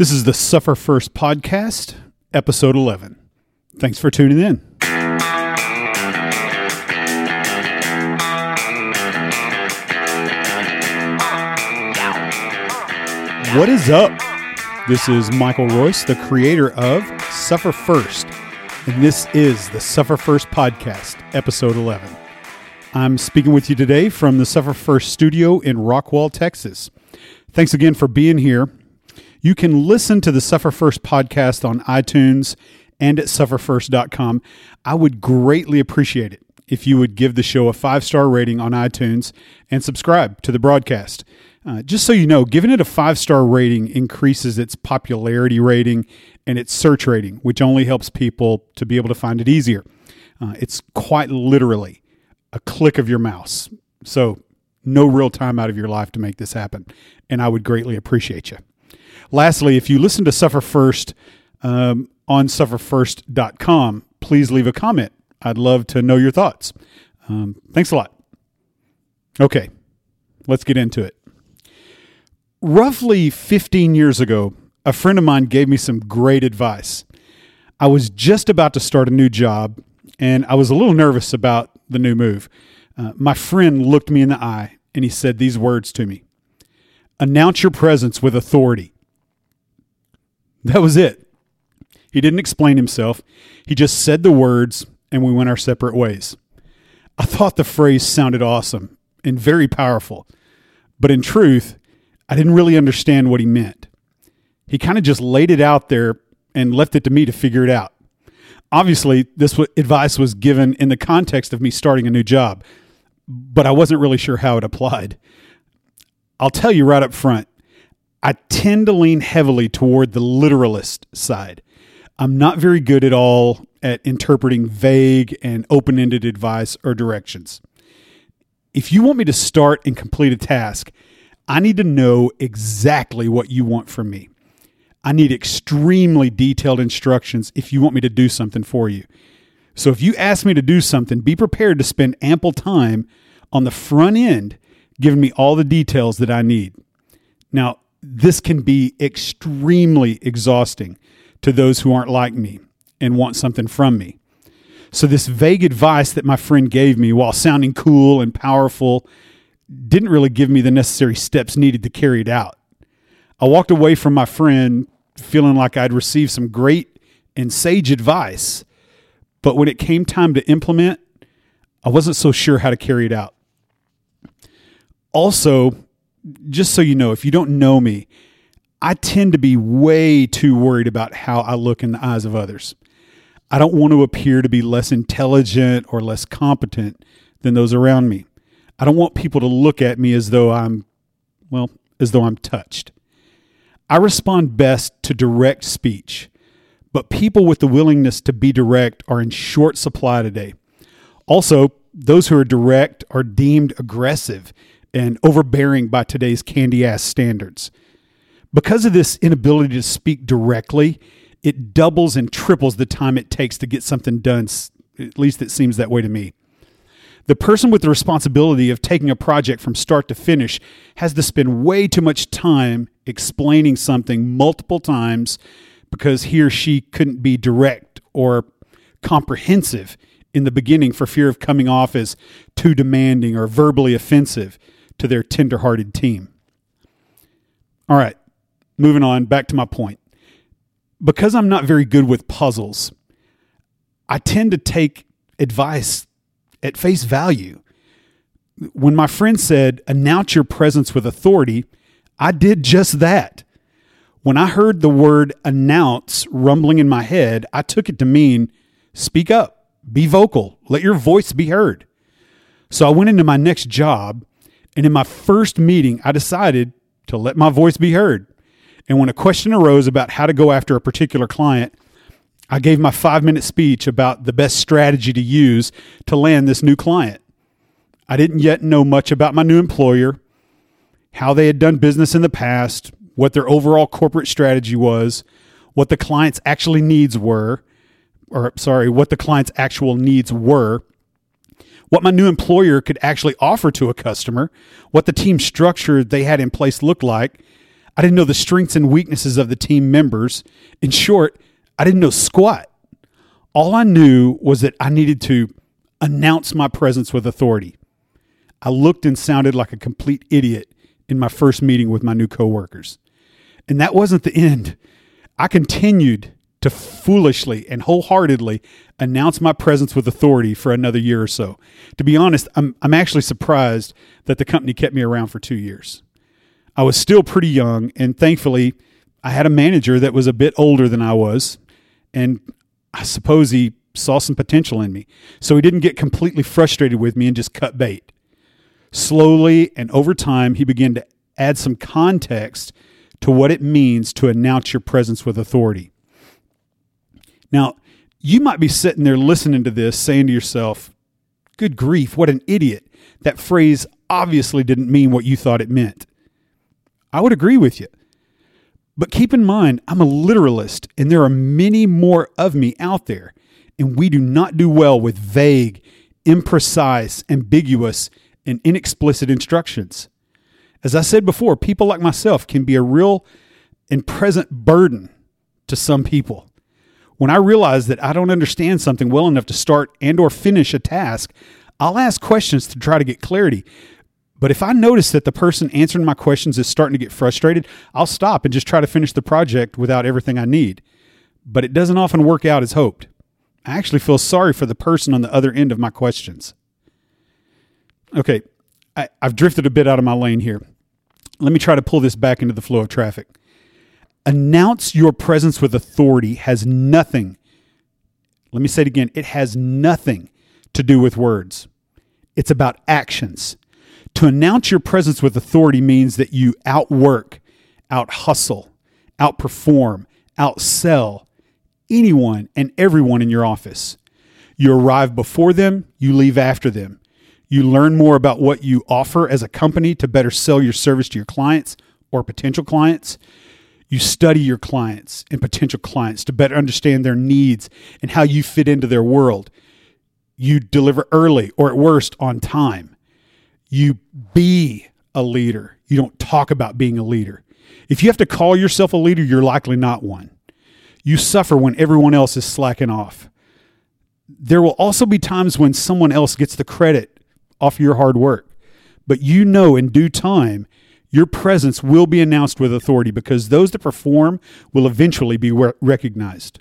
This is the Suffer First podcast, episode 11. Thanks for tuning in. What is up? This is Michael Royce, the creator of Suffer First, and this is the Suffer First podcast, episode 11. I'm speaking with you today from the Suffer First studio in Rockwall, Texas. Thanks again for being here. You can listen to the Suffer First podcast on iTunes and at sufferfirst.com. I would greatly appreciate it if you would give the show a five star rating on iTunes and subscribe to the broadcast. Uh, just so you know, giving it a five star rating increases its popularity rating and its search rating, which only helps people to be able to find it easier. Uh, it's quite literally a click of your mouse. So, no real time out of your life to make this happen. And I would greatly appreciate you. Lastly, if you listen to Suffer First um, on sufferfirst.com, please leave a comment. I'd love to know your thoughts. Um, thanks a lot. Okay, let's get into it. Roughly 15 years ago, a friend of mine gave me some great advice. I was just about to start a new job, and I was a little nervous about the new move. Uh, my friend looked me in the eye and he said these words to me Announce your presence with authority. That was it. He didn't explain himself. He just said the words, and we went our separate ways. I thought the phrase sounded awesome and very powerful, but in truth, I didn't really understand what he meant. He kind of just laid it out there and left it to me to figure it out. Obviously, this advice was given in the context of me starting a new job, but I wasn't really sure how it applied. I'll tell you right up front I tend to lean heavily toward the literalist side. I'm not very good at all at interpreting vague and open ended advice or directions. If you want me to start and complete a task, I need to know exactly what you want from me. I need extremely detailed instructions if you want me to do something for you. So if you ask me to do something, be prepared to spend ample time on the front end giving me all the details that I need. Now, this can be extremely exhausting to those who aren't like me and want something from me. So, this vague advice that my friend gave me, while sounding cool and powerful, didn't really give me the necessary steps needed to carry it out. I walked away from my friend feeling like I'd received some great and sage advice, but when it came time to implement, I wasn't so sure how to carry it out. Also, just so you know, if you don't know me, I tend to be way too worried about how I look in the eyes of others. I don't want to appear to be less intelligent or less competent than those around me. I don't want people to look at me as though I'm, well, as though I'm touched. I respond best to direct speech, but people with the willingness to be direct are in short supply today. Also, those who are direct are deemed aggressive and overbearing by today's candy ass standards. Because of this inability to speak directly, it doubles and triples the time it takes to get something done. At least it seems that way to me. The person with the responsibility of taking a project from start to finish has to spend way too much time explaining something multiple times because he or she couldn't be direct or comprehensive in the beginning for fear of coming off as too demanding or verbally offensive to their tenderhearted team. All right, moving on back to my point. Because I'm not very good with puzzles, I tend to take advice at face value. When my friend said, announce your presence with authority, I did just that. When I heard the word announce rumbling in my head, I took it to mean speak up, be vocal, let your voice be heard. So I went into my next job and in my first meeting, I decided to let my voice be heard. And when a question arose about how to go after a particular client, I gave my five minute speech about the best strategy to use to land this new client. I didn't yet know much about my new employer, how they had done business in the past, what their overall corporate strategy was, what the client's actually needs were, or sorry, what the client's actual needs were, what my new employer could actually offer to a customer, what the team structure they had in place looked like. I didn't know the strengths and weaknesses of the team members. In short, I didn't know squat. All I knew was that I needed to announce my presence with authority. I looked and sounded like a complete idiot in my first meeting with my new coworkers. And that wasn't the end. I continued to foolishly and wholeheartedly announce my presence with authority for another year or so. To be honest, I'm, I'm actually surprised that the company kept me around for two years. I was still pretty young, and thankfully, I had a manager that was a bit older than I was, and I suppose he saw some potential in me. So he didn't get completely frustrated with me and just cut bait. Slowly and over time, he began to add some context to what it means to announce your presence with authority. Now, you might be sitting there listening to this saying to yourself, Good grief, what an idiot. That phrase obviously didn't mean what you thought it meant. I would agree with you. But keep in mind, I'm a literalist, and there are many more of me out there, and we do not do well with vague, imprecise, ambiguous, and inexplicit instructions. As I said before, people like myself can be a real and present burden to some people. When I realize that I don't understand something well enough to start and or finish a task, I'll ask questions to try to get clarity. But if I notice that the person answering my questions is starting to get frustrated, I'll stop and just try to finish the project without everything I need. But it doesn't often work out as hoped. I actually feel sorry for the person on the other end of my questions. Okay, I, have drifted a bit out of my lane here. Let me try to pull this back into the flow of traffic. Announce your presence with authority has nothing, let me say it again, it has nothing to do with words. It's about actions. To announce your presence with authority means that you outwork, out hustle, outperform, outsell anyone and everyone in your office. You arrive before them, you leave after them. You learn more about what you offer as a company to better sell your service to your clients or potential clients. You study your clients and potential clients to better understand their needs and how you fit into their world. You deliver early or at worst on time. You be a leader. You don't talk about being a leader. If you have to call yourself a leader, you're likely not one. You suffer when everyone else is slacking off. There will also be times when someone else gets the credit off your hard work. But you know in due time, your presence will be announced with authority because those that perform will eventually be recognized.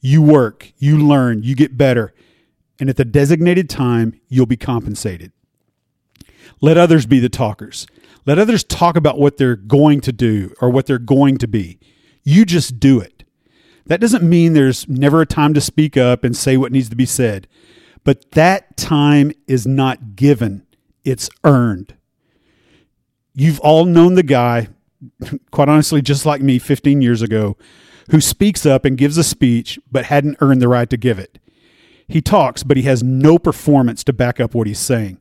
You work, you learn, you get better, and at the designated time, you'll be compensated. Let others be the talkers. Let others talk about what they're going to do or what they're going to be. You just do it. That doesn't mean there's never a time to speak up and say what needs to be said. But that time is not given, it's earned. You've all known the guy, quite honestly, just like me 15 years ago, who speaks up and gives a speech but hadn't earned the right to give it. He talks, but he has no performance to back up what he's saying.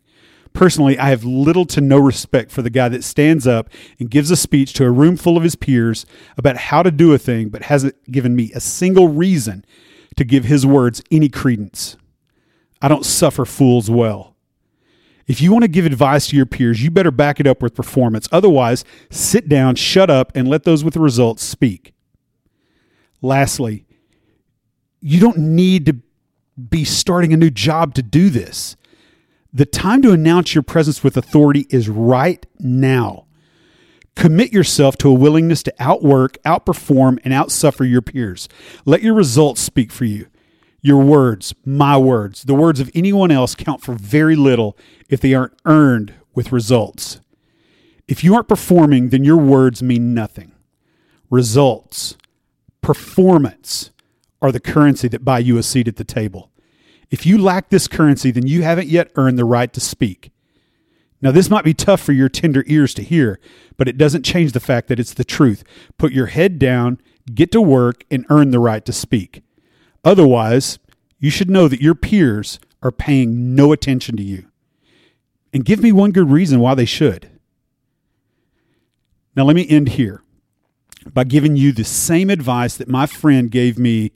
Personally, I have little to no respect for the guy that stands up and gives a speech to a room full of his peers about how to do a thing, but hasn't given me a single reason to give his words any credence. I don't suffer fools well. If you want to give advice to your peers, you better back it up with performance. Otherwise, sit down, shut up, and let those with the results speak. Lastly, you don't need to be starting a new job to do this. The time to announce your presence with authority is right now. Commit yourself to a willingness to outwork, outperform, and outsuffer your peers. Let your results speak for you. Your words, my words, the words of anyone else count for very little if they aren't earned with results. If you aren't performing, then your words mean nothing. Results, performance are the currency that buy you a seat at the table. If you lack this currency, then you haven't yet earned the right to speak. Now, this might be tough for your tender ears to hear, but it doesn't change the fact that it's the truth. Put your head down, get to work, and earn the right to speak. Otherwise, you should know that your peers are paying no attention to you. And give me one good reason why they should. Now, let me end here by giving you the same advice that my friend gave me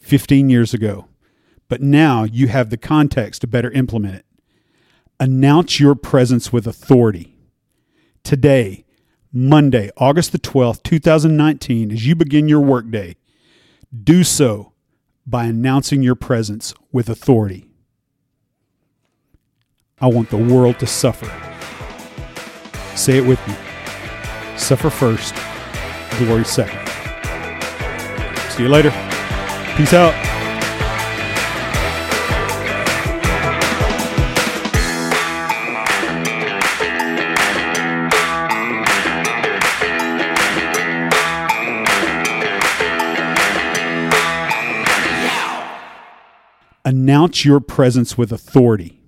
15 years ago. But now you have the context to better implement it. Announce your presence with authority. Today, Monday, August the 12th, 2019, as you begin your workday, do so by announcing your presence with authority. I want the world to suffer. Say it with me. Suffer first, glory second. See you later. Peace out. Announce your presence with authority.